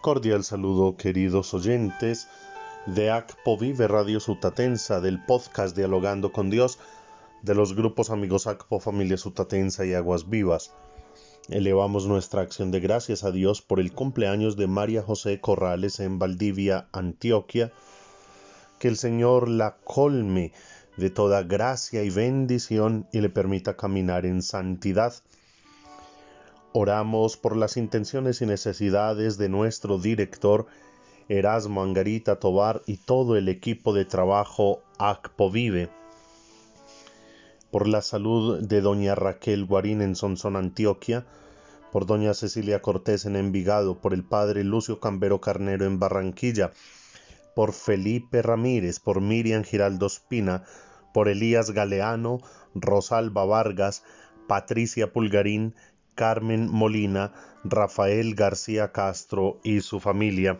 Cordial saludo, queridos oyentes de ACPO Vive Radio Sutatensa, del podcast Dialogando con Dios, de los grupos amigos ACPO Familia Sutatensa y Aguas Vivas. Elevamos nuestra acción de gracias a Dios por el cumpleaños de María José Corrales en Valdivia, Antioquia. Que el Señor la colme de toda gracia y bendición y le permita caminar en santidad Oramos por las intenciones y necesidades de nuestro director Erasmo Angarita Tobar y todo el equipo de trabajo ACPO Vive. Por la salud de doña Raquel Guarín en Sonsón, Antioquia, por doña Cecilia Cortés en Envigado, por el padre Lucio Cambero Carnero en Barranquilla, por Felipe Ramírez, por Miriam Giraldo Espina, por Elías Galeano, Rosalba Vargas, Patricia Pulgarín, Carmen Molina, Rafael García Castro y su familia.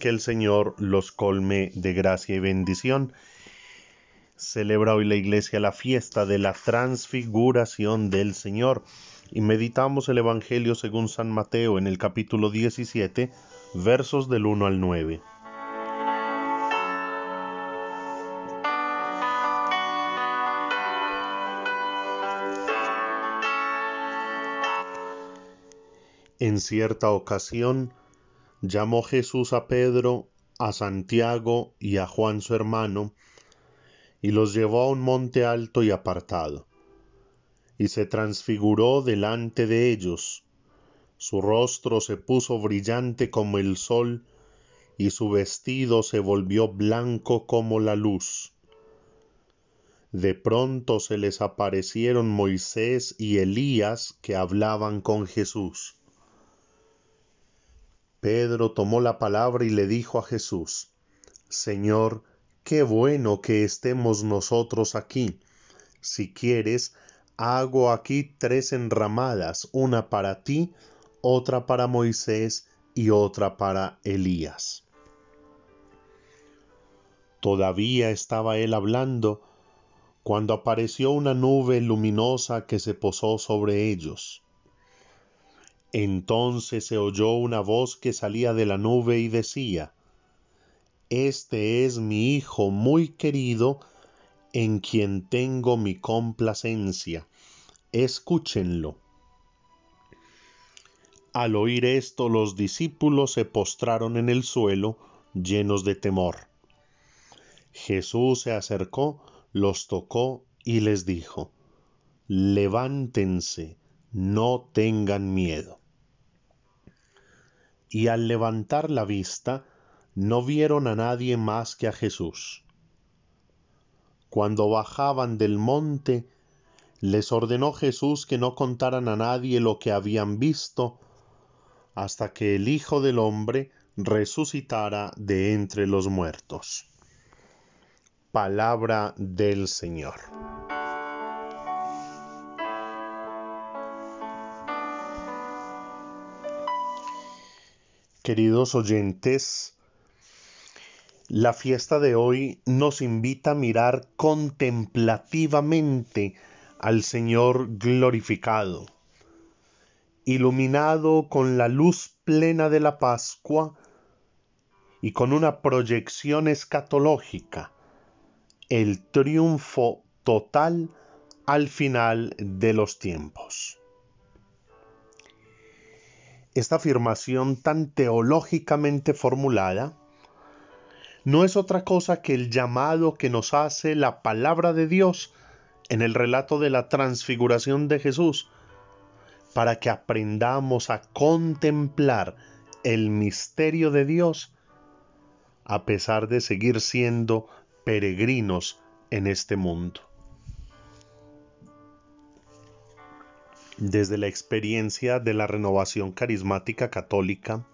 Que el Señor los colme de gracia y bendición. Celebra hoy la iglesia la fiesta de la transfiguración del Señor y meditamos el Evangelio según San Mateo en el capítulo 17, versos del 1 al 9. En cierta ocasión llamó Jesús a Pedro, a Santiago y a Juan su hermano, y los llevó a un monte alto y apartado, y se transfiguró delante de ellos. Su rostro se puso brillante como el sol, y su vestido se volvió blanco como la luz. De pronto se les aparecieron Moisés y Elías que hablaban con Jesús. Pedro tomó la palabra y le dijo a Jesús, Señor, qué bueno que estemos nosotros aquí. Si quieres, hago aquí tres enramadas, una para ti, otra para Moisés y otra para Elías. Todavía estaba él hablando cuando apareció una nube luminosa que se posó sobre ellos. Entonces se oyó una voz que salía de la nube y decía, Este es mi Hijo muy querido, en quien tengo mi complacencia. Escúchenlo. Al oír esto los discípulos se postraron en el suelo, llenos de temor. Jesús se acercó, los tocó y les dijo, Levántense, no tengan miedo y al levantar la vista no vieron a nadie más que a Jesús. Cuando bajaban del monte, les ordenó Jesús que no contaran a nadie lo que habían visto, hasta que el Hijo del Hombre resucitara de entre los muertos. Palabra del Señor. Queridos oyentes, la fiesta de hoy nos invita a mirar contemplativamente al Señor glorificado, iluminado con la luz plena de la Pascua y con una proyección escatológica, el triunfo total al final de los tiempos. Esta afirmación tan teológicamente formulada no es otra cosa que el llamado que nos hace la palabra de Dios en el relato de la transfiguración de Jesús, para que aprendamos a contemplar el misterio de Dios a pesar de seguir siendo peregrinos en este mundo. Desde la experiencia de la renovación carismática católica,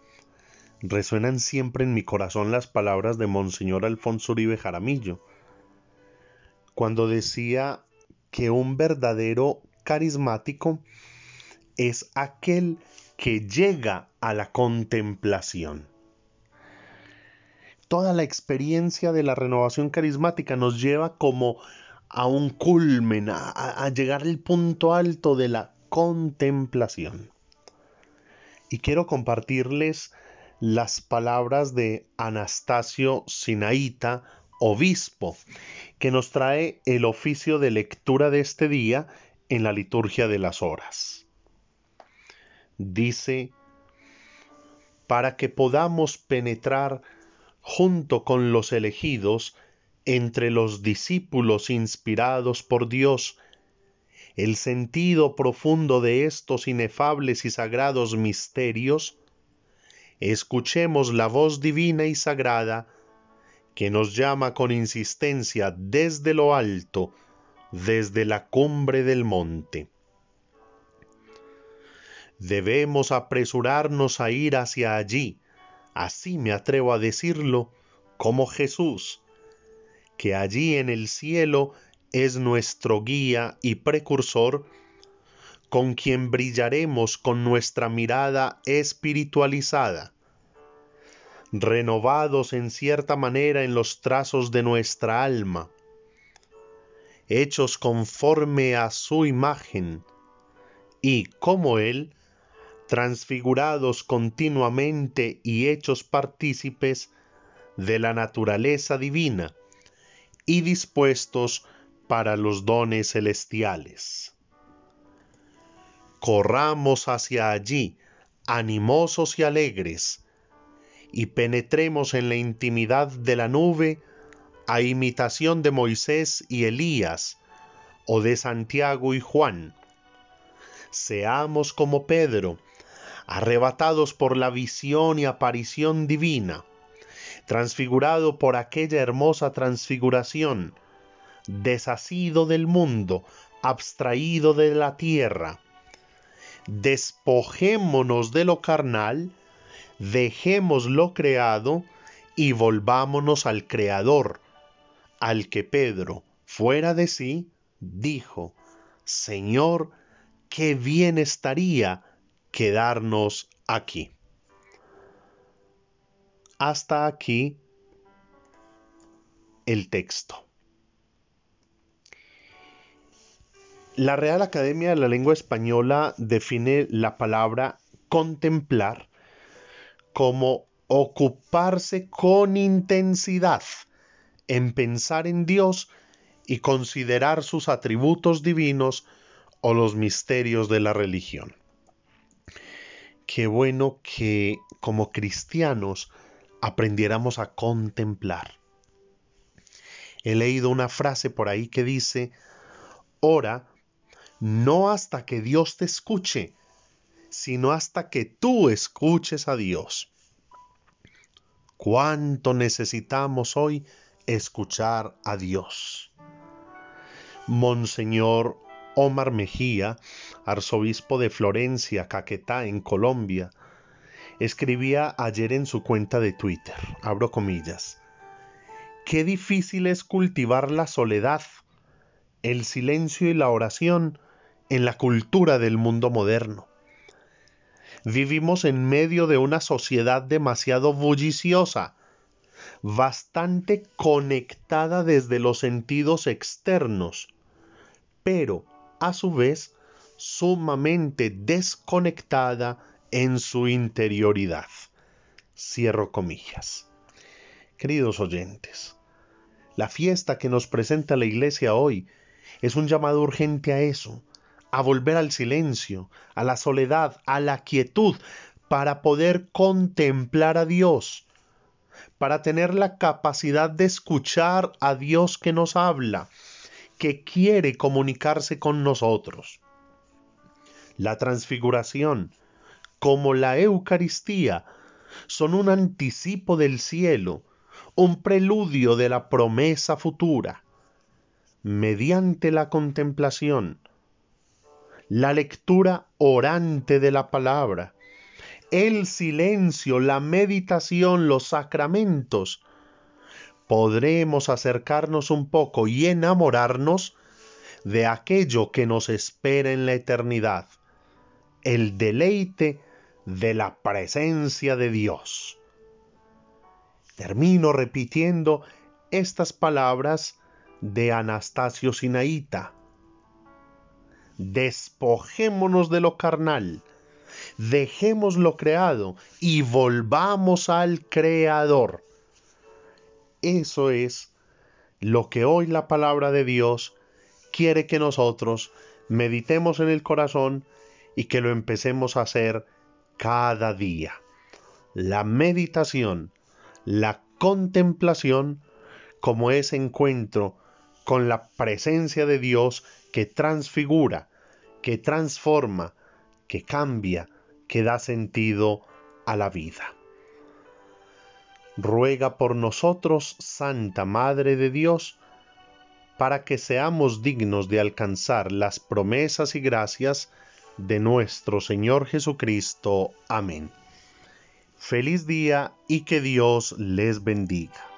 resuenan siempre en mi corazón las palabras de Monseñor Alfonso Uribe Jaramillo, cuando decía que un verdadero carismático es aquel que llega a la contemplación. Toda la experiencia de la renovación carismática nos lleva como a un culmen, a, llegar al punto alto de la contemplación. Y quiero compartirles las palabras de Anastasio Sinaíta, obispo, que nos trae el oficio de lectura de este día en la liturgia de las horas. Dice, para que podamos penetrar junto con los elegidos entre los discípulos inspirados por Dios, el sentido profundo de estos inefables y sagrados misterios, escuchemos la voz divina y sagrada que nos llama con insistencia desde lo alto, desde la cumbre del monte. Debemos apresurarnos a ir hacia allí, así me atrevo a decirlo, como Jesús, que allí en el cielo es nuestro guía y precursor, con quien brillaremos con nuestra mirada espiritualizada, renovados en cierta manera en los trazos de nuestra alma, hechos conforme a su imagen, y como Él, transfigurados continuamente y hechos partícipes de la naturaleza divina, y dispuestos para los dones celestiales. Corramos hacia allí, animosos y alegres, y penetremos en la intimidad de la nube a imitación de Moisés y Elías, o de Santiago y Juan. Seamos como Pedro, arrebatados por la visión y aparición divina, transfigurado por aquella hermosa transfiguración, desasido del mundo, abstraído de la tierra. Despojémonos de lo carnal, dejemos lo creado y volvámonos al Creador, al que Pedro, fuera de sí, dijo, Señor, qué bien estaría quedarnos aquí. Hasta aquí el texto. La Real Academia de la Lengua Española define la palabra contemplar como ocuparse con intensidad en pensar en Dios y considerar sus atributos divinos o los misterios de la religión. Qué bueno que como cristianos aprendiéramos a contemplar. He leído una frase por ahí que dice, ora no hasta que Dios te escuche, sino hasta que tú escuches a Dios. ¿Cuánto necesitamos hoy escuchar a Dios? Monseñor Omar Mejía, arzobispo de Florencia, Caquetá, en Colombia, escribía ayer en su cuenta de Twitter, abro comillas, Qué difícil es cultivar la soledad, el silencio y la oración en la cultura del mundo moderno. Vivimos en medio de una sociedad demasiado bulliciosa, bastante conectada desde los sentidos externos, pero a su vez sumamente desconectada en su interioridad. Cierro comillas. Queridos oyentes, la fiesta que nos presenta la iglesia hoy es un llamado urgente a eso, a volver al silencio, a la soledad, a la quietud, para poder contemplar a Dios, para tener la capacidad de escuchar a Dios que nos habla, que quiere comunicarse con nosotros. La transfiguración, como la Eucaristía, son un anticipo del cielo, un preludio de la promesa futura. Mediante la contemplación, la lectura orante de la palabra, el silencio, la meditación, los sacramentos, podremos acercarnos un poco y enamorarnos de aquello que nos espera en la eternidad, el deleite de la presencia de Dios. Termino repitiendo estas palabras de Anastasio Sinaíta despojémonos de lo carnal, Dejemos lo creado y volvamos al Creador. Eso es lo que hoy la palabra de Dios quiere que nosotros meditemos en el corazón y que lo empecemos a hacer cada día. La meditación, la contemplación como ese encuentro con la presencia de Dios que transfigura, que transforma, que cambia, que da sentido a la vida. Ruega por nosotros, Santa Madre de Dios, para que seamos dignos de alcanzar las promesas y gracias de nuestro Señor Jesucristo. Amén. Feliz día y que Dios les bendiga.